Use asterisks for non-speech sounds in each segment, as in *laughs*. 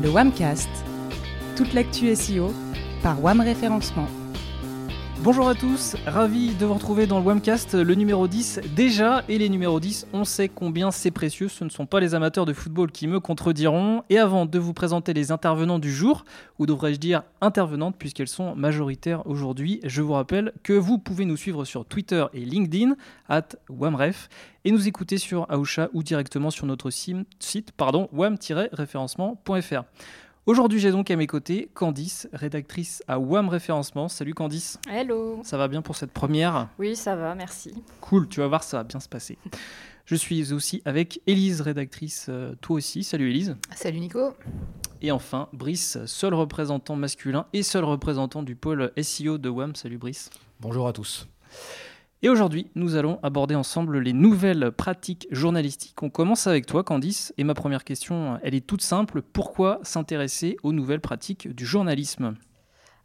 Le WAMcast, toute l'actu SEO par WAM Référencement. Bonjour à tous, ravi de vous retrouver dans le Wamcast, le numéro 10 déjà, et les numéros 10, on sait combien c'est précieux, ce ne sont pas les amateurs de football qui me contrediront. Et avant de vous présenter les intervenants du jour, ou devrais-je dire intervenantes puisqu'elles sont majoritaires aujourd'hui, je vous rappelle que vous pouvez nous suivre sur Twitter et LinkedIn, at WAMREF, et nous écouter sur Aoucha ou directement sur notre site pardon, wam-référencement.fr. Aujourd'hui, j'ai donc à mes côtés Candice, rédactrice à WAM Référencement. Salut Candice. Hello. Ça va bien pour cette première Oui, ça va, merci. Cool, tu vas voir, ça va bien se passer. Je suis aussi avec Élise, rédactrice, euh, toi aussi. Salut Élise. Salut Nico. Et enfin, Brice, seul représentant masculin et seul représentant du pôle SEO de WAM. Salut Brice. Bonjour à tous. Et aujourd'hui, nous allons aborder ensemble les nouvelles pratiques journalistiques. On commence avec toi, Candice. Et ma première question, elle est toute simple. Pourquoi s'intéresser aux nouvelles pratiques du journalisme?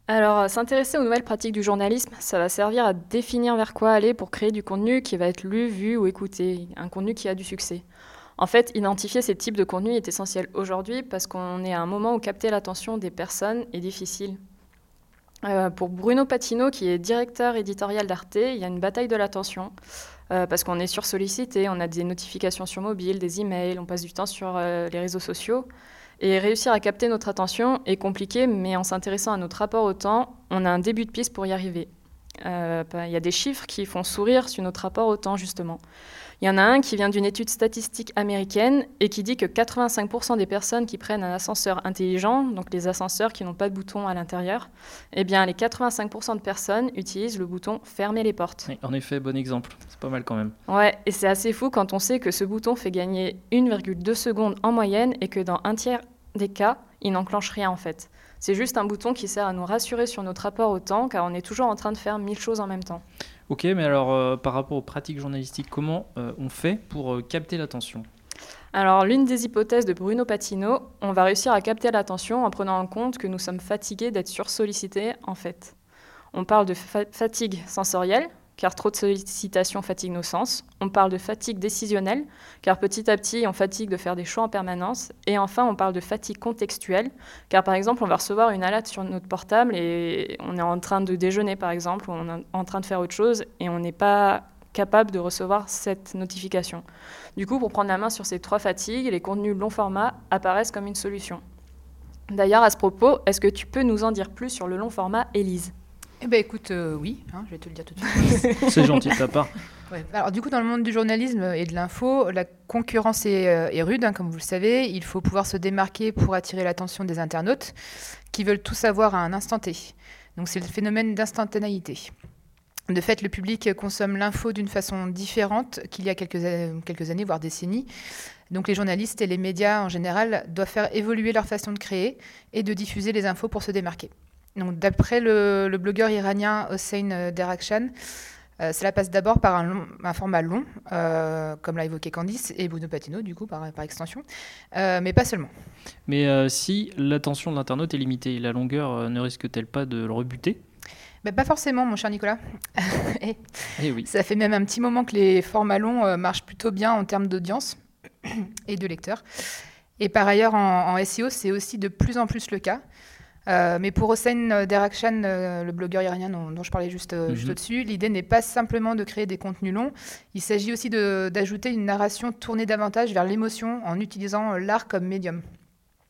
Alors, s'intéresser aux nouvelles pratiques du journalisme, ça va servir à définir vers quoi aller pour créer du contenu qui va être lu, vu ou écouté, un contenu qui a du succès. En fait, identifier ces types de contenus est essentiel aujourd'hui parce qu'on est à un moment où capter l'attention des personnes est difficile. Euh, pour Bruno Patino, qui est directeur éditorial d'Arte, il y a une bataille de l'attention. Euh, parce qu'on est sursollicité, on a des notifications sur mobile, des emails, on passe du temps sur euh, les réseaux sociaux. Et réussir à capter notre attention est compliqué, mais en s'intéressant à notre rapport au temps, on a un début de piste pour y arriver. Bah, il y a des chiffres qui font sourire sur notre rapport au temps, justement. Il y en a un qui vient d'une étude statistique américaine et qui dit que 85% des personnes qui prennent un ascenseur intelligent, donc les ascenseurs qui n'ont pas de bouton à l'intérieur, eh bien les 85% de personnes utilisent le bouton fermer les portes. en effet, bon exemple. C'est pas mal quand même. Ouais, et c'est assez fou quand on sait que ce bouton fait gagner 1,2 secondes en moyenne et que dans un tiers des cas, il n'enclenche rien en fait. C'est juste un bouton qui sert à nous rassurer sur notre rapport au temps car on est toujours en train de faire mille choses en même temps. Ok, mais alors euh, par rapport aux pratiques journalistiques, comment euh, on fait pour euh, capter l'attention? Alors, l'une des hypothèses de Bruno Patino, on va réussir à capter l'attention en prenant en compte que nous sommes fatigués d'être sursollicités, en fait. On parle de fatigue sensorielle, car trop de sollicitations fatiguent nos sens. On parle de fatigue décisionnelle, car petit à petit, on fatigue de faire des choix en permanence. Et enfin, on parle de fatigue contextuelle, car par exemple, on va recevoir une alerte sur notre portable et on est en train de déjeuner, par exemple, ou on est en train de faire autre chose, et on n'est pas capable de recevoir cette notification. Du coup, pour prendre la main sur ces trois fatigues, les contenus long format apparaissent comme une solution. D'ailleurs, à ce propos, est-ce que tu peux nous en dire plus sur le long format, Élise? Eh ben écoute, euh, oui, hein, je vais te le dire tout de suite. *laughs* C'est gentil de ta part. Alors du coup, dans le monde du journalisme et de l'info, la concurrence est, euh, rude, hein, comme vous le savez. Il faut pouvoir se démarquer pour attirer l'attention des internautes qui veulent tout savoir à un instant T. Donc c'est le phénomène d'instantanéité. De fait, le public consomme l'info d'une façon différente qu'il y a quelques, quelques années, voire décennies. Donc les journalistes et les médias en général doivent faire évoluer leur façon de créer et de diffuser les infos pour se démarquer. D'après le, blogueur iranien Hossein Derakhshan, euh, cela passe d'abord par un, format long, euh, comme l'a évoqué Candice, et Bruno Patino, du coup, par, extension, euh, mais pas seulement. Mais si l'attention de l'internaute est limitée, la longueur ne risque-t-elle pas de le rebuter? Ben, Pas forcément, mon cher Nicolas. *laughs* et, eh oui. Ça fait même un petit moment que les formats longs marchent plutôt bien en termes d'audience et de lecteurs. Et par ailleurs, en, en SEO, c'est aussi de plus en plus le cas. Euh, mais pour Hossein Derakhshan, euh, le blogueur iranien dont, je parlais juste, euh, juste mhm. au-dessus, l'idée n'est pas simplement de créer des contenus longs, il s'agit aussi d'ajouter une narration tournée davantage vers l'émotion en utilisant l'art comme médium.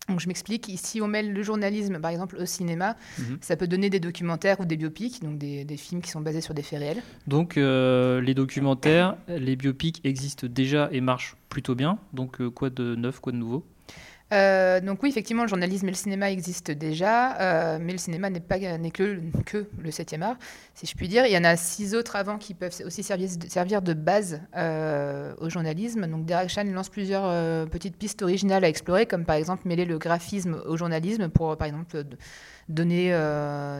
Donc je m'explique, ici on mêle le journalisme par exemple au cinéma, mhm. ça peut donner des documentaires ou des biopics, donc des, des, films qui sont basés sur des faits réels. Donc les documentaires, les biopics existent déjà et marchent plutôt bien, donc quoi de neuf, quoi de nouveau? Euh, donc oui, effectivement, le journalisme et le cinéma existent déjà, euh, mais le cinéma n'est que, que le septième art, si je puis dire. Il y en a six autres avant qui peuvent aussi servir, servir de base euh, au journalisme. Donc Derek Chan lance plusieurs petites pistes originales à explorer, comme par exemple mêler le graphisme au journalisme pour, par exemple, donner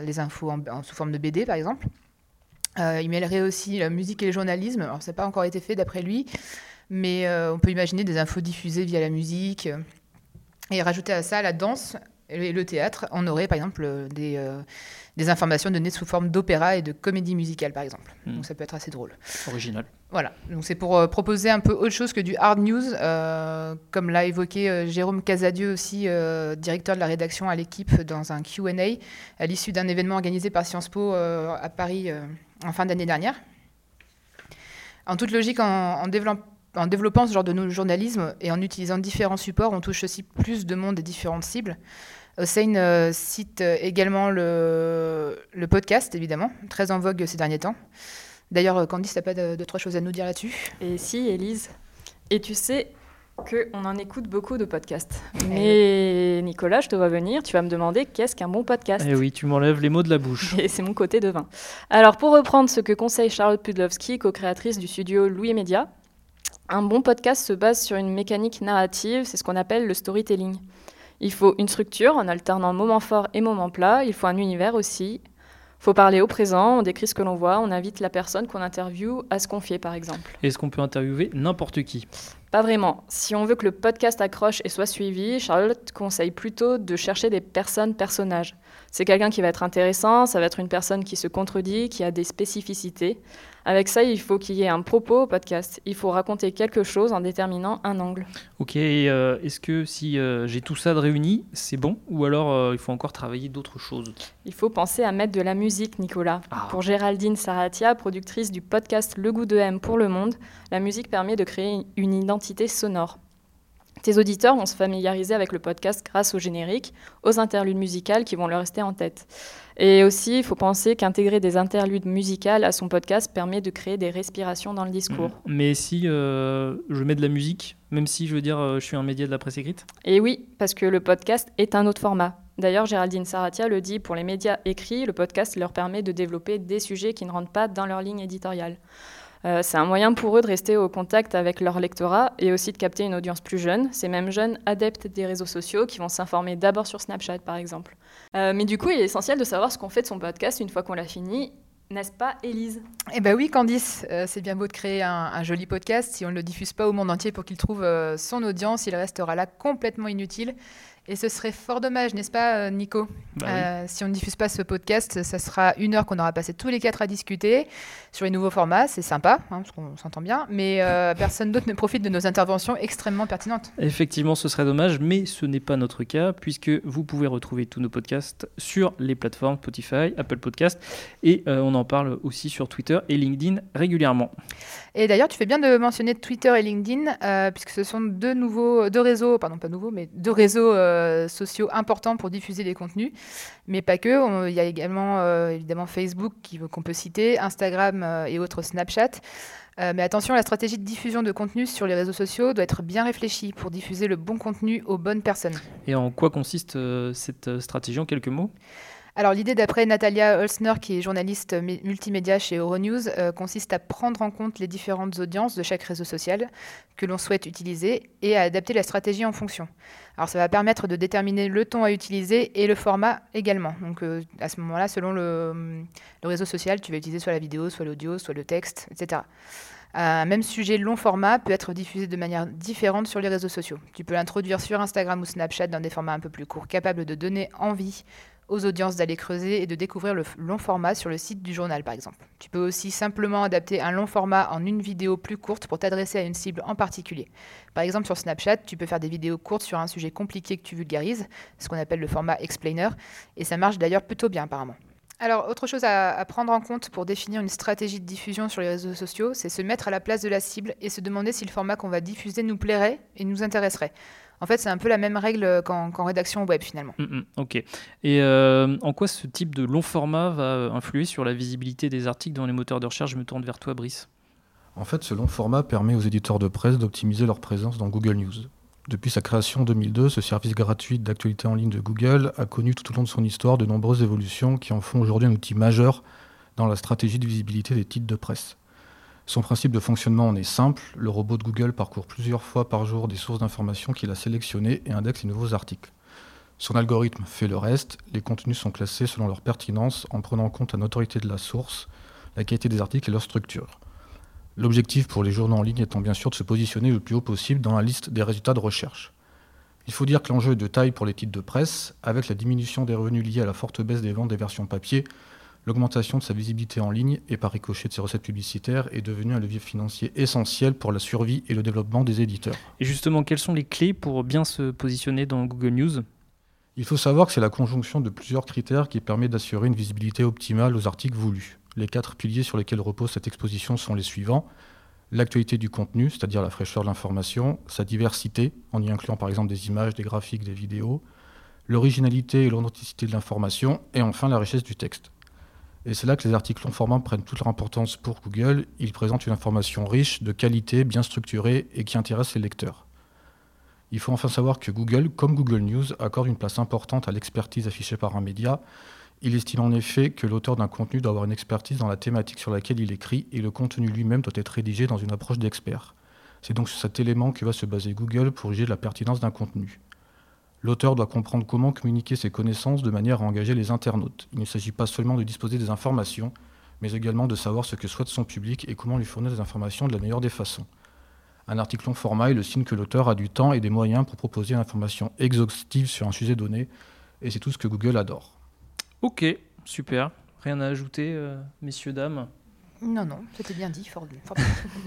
les infos sous forme de BD, par exemple. il mêlerait aussi la musique et le journalisme. Alors ça n'a pas encore été fait d'après lui, mais on peut imaginer des infos diffusées via la musique. Et rajouter à ça la danse Et le théâtre, on aurait par exemple des, des informations données sous forme d'opéra et de comédie musicale, par exemple. Hmm. Donc ça peut être assez drôle. Original. Voilà, donc c'est pour proposer un peu autre chose que du hard news, comme l'a évoqué Jérôme Casadieu aussi, directeur de la rédaction à l'équipe dans un Q&A à l'issue d'un événement organisé par Sciences Po à Paris en fin d'année dernière. En toute logique, en, développant, ce genre de journalisme et en utilisant différents supports, on touche aussi plus de monde et différentes cibles. Hossein euh, cite également le, podcast, évidemment, très en vogue ces derniers temps. D'ailleurs, euh, Candice, tu n'as pas de, de, trois choses à nous dire là-dessus? Et si, Élise? Et tu sais, qu'on en écoute beaucoup de podcasts. Eh Mais Nicolas, je te vois venir, tu vas me demander qu'est-ce qu'un bon podcast? Eh oui, tu m'enlèves les mots de la bouche. *laughs* Et c'est mon côté de vin. Alors, pour reprendre ce que conseille Charlotte Pudlowski, co-créatrice du studio Louis Média, un bon podcast se base sur une mécanique narrative, c'est ce qu'on appelle le storytelling. Il faut une structure en alternant moments forts et moments plats, il faut un univers aussi. Il faut parler au présent, on décrit ce que l'on voit, on invite la personne qu'on interviewe à se confier par exemple. Est-ce qu'on peut interviewer n'importe qui? Pas vraiment. Si on veut que le podcast accroche et soit suivi, Charlotte conseille plutôt de chercher des personnes personnages. C'est quelqu'un qui va être intéressant, ça va être une personne qui se contredit, qui a des spécificités. Avec ça, il faut qu'il y ait un propos au podcast. Il faut raconter quelque chose en déterminant un angle. Ok, euh, est-ce que si euh, j'ai tout ça de réuni, c'est bon? Ou alors euh, il faut encore travailler d'autres choses? Il faut penser à mettre de la musique, Nicolas. Ah. Pour Géraldine Saratia, productrice du podcast Le goût de M pour le monde, la musique permet de créer une identité sonore. Tes auditeurs vont se familiariser avec le podcast grâce au générique, aux interludes musicales qui vont leur rester en tête. Et aussi, il faut penser qu'intégrer des interludes musicales à son podcast permet de créer des respirations dans le discours. Mais si euh, je mets de la musique, même si je veux dire euh, je suis un média de la presse écrite? Et oui, parce que le podcast est un autre format. D'ailleurs, Géraldine Saratia le dit, pour les médias écrits, le podcast leur permet de développer des sujets qui ne rentrent pas dans leur ligne éditoriale. Euh, c'est un moyen pour eux de rester au contact avec leur lectorat et aussi de capter une audience plus jeune, ces mêmes jeunes adeptes des réseaux sociaux qui vont s'informer d'abord sur Snapchat par exemple. Euh, mais du coup, il est essentiel de savoir ce qu'on fait de son podcast une fois qu'on l'a fini. N'est-ce pas, Élise? Eh bien oui, Candice, euh, c'est bien beau de créer un, joli podcast. Si on ne le diffuse pas au monde entier pour qu'il trouve son audience, il restera là complètement inutile. Et ce serait fort dommage, n'est-ce pas, euh, Nico bah euh, Si on ne diffuse pas ce podcast, ça sera une heure qu'on aura passé tous les quatre à discuter sur les nouveaux formats. C'est sympa, hein, parce qu'on s'entend bien, mais euh, *laughs* personne d'autre ne profite de nos interventions extrêmement pertinentes. Effectivement, ce serait dommage, mais ce n'est pas notre cas, puisque vous pouvez retrouver tous nos podcasts sur les plateformes Spotify, Apple Podcast, et on en parle aussi sur Twitter et LinkedIn régulièrement. Et d'ailleurs, tu fais bien de mentionner Twitter et LinkedIn, puisque ce sont deux nouveaux, deux réseaux, pardon, pas nouveaux, mais deux réseaux euh, sociaux importants pour diffuser des contenus, mais pas que. Il y a également euh, évidemment Facebook qu'on peut citer, Instagram euh, et autres Snapchat. mais attention, la stratégie de diffusion de contenu sur les réseaux sociaux doit être bien réfléchie pour diffuser le bon contenu aux bonnes personnes. Et en quoi consiste cette stratégie? En quelques mots? Alors l'idée d'après Natalia Holzner, qui est journaliste multimédia chez Euronews, euh, consiste à prendre en compte les différentes audiences de chaque réseau social que l'on souhaite utiliser et à adapter la stratégie en fonction. Alors ça va permettre de déterminer le ton à utiliser et le format également. Donc euh, à ce moment-là, selon le, réseau social, tu vas utiliser soit la vidéo, soit l'audio, soit le texte, etc. Un même sujet long format peut être diffusé de manière différente sur les réseaux sociaux. Tu peux l'introduire sur Instagram ou Snapchat dans des formats un peu plus courts, capables de donner envie aux audiences d'aller creuser et de découvrir le long format sur le site du journal, par exemple. Tu peux aussi simplement adapter un long format en une vidéo plus courte pour t'adresser à une cible en particulier. Par exemple, sur Snapchat, tu peux faire des vidéos courtes sur un sujet compliqué que tu vulgarises, ce qu'on appelle le format explainer, et ça marche d'ailleurs plutôt bien apparemment. Alors, autre chose à, à, prendre en compte pour définir une stratégie de diffusion sur les réseaux sociaux, c'est se mettre à la place de la cible et se demander si le format qu'on va diffuser nous plairait et nous intéresserait. En fait, c'est un peu la même règle qu'en rédaction web finalement. Mm, mm, ok. Et euh, en quoi ce type de long format va influer sur la visibilité des articles dans les moteurs de recherche? Je me tourne vers toi, Brice. En fait, ce long format permet aux éditeurs de presse d'optimiser leur présence dans Google News. Depuis sa création en 2002, ce service gratuit d'actualité en ligne de Google a connu tout au long de son histoire de nombreuses évolutions qui en font aujourd'hui un outil majeur dans la stratégie de visibilité des titres de presse. Son principe de fonctionnement en est simple. Le robot de Google parcourt plusieurs fois par jour des sources d'informations qu'il a sélectionnées et indexe les nouveaux articles. Son algorithme fait le reste. Les contenus sont classés selon leur pertinence en prenant en compte la notoriété de la source, la qualité des articles et leur structure. L'objectif pour les journaux en ligne étant bien sûr de se positionner le plus haut possible dans la liste des résultats de recherche. Il faut dire que l'enjeu est de taille pour les titres de presse, avec la diminution des revenus liés à la forte baisse des ventes des versions papier, l'augmentation de sa visibilité en ligne et par ricochet de ses recettes publicitaires est devenue un levier financier essentiel pour la survie et le développement des éditeurs. Et justement, quelles sont les clés pour bien se positionner dans Google News? Il faut savoir que c'est la conjonction de plusieurs critères qui permet d'assurer une visibilité optimale aux articles voulus. Les quatre piliers sur lesquels repose cette exposition sont les suivants l'actualité du contenu, c'est-à-dire la fraîcheur de l'information, sa diversité, en y incluant par exemple des images, des graphiques, des vidéos, l'originalité et l'authenticité de l'information, et enfin la richesse du texte. Et c'est là que les articles long format prennent toute leur importance pour Google. Ils présentent une information riche, de qualité, bien structurée et qui intéresse les lecteurs. Il faut enfin savoir que Google, comme Google News, accorde une place importante à l'expertise affichée par un média, il estime en effet que l'auteur d'un contenu doit avoir une expertise dans la thématique sur laquelle il écrit et le contenu lui-même doit être rédigé dans une approche d'expert. C'est donc sur cet élément que va se baser Google pour juger de la pertinence d'un contenu. L'auteur doit comprendre comment communiquer ses connaissances de manière à engager les internautes. Il ne s'agit pas seulement de disposer des informations, mais également de savoir ce que souhaite son public et comment lui fournir des informations de la meilleure des façons. Un article long format est le signe que l'auteur a du temps et des moyens pour proposer une information exhaustive sur un sujet donné, et c'est tout ce que Google adore. Ok, super. Rien à ajouter, euh, messieurs, dames? Non, non, c'était bien dit, fort, fort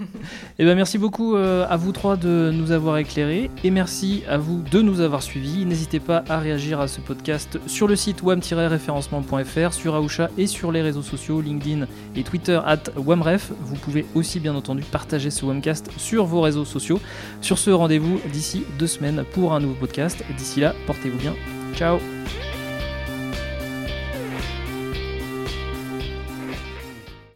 *laughs* Eh ben, merci beaucoup euh, à vous trois de nous avoir éclairés et merci à vous de nous avoir suivis. N'hésitez pas à réagir à ce podcast sur le site wam-référencement.fr, sur Aoucha et sur les réseaux sociaux LinkedIn et Twitter at wamref. Vous pouvez aussi bien entendu partager ce wamcast sur vos réseaux sociaux. Sur ce, rendez-vous d'ici deux semaines pour un nouveau podcast. D'ici là, portez-vous bien. Ciao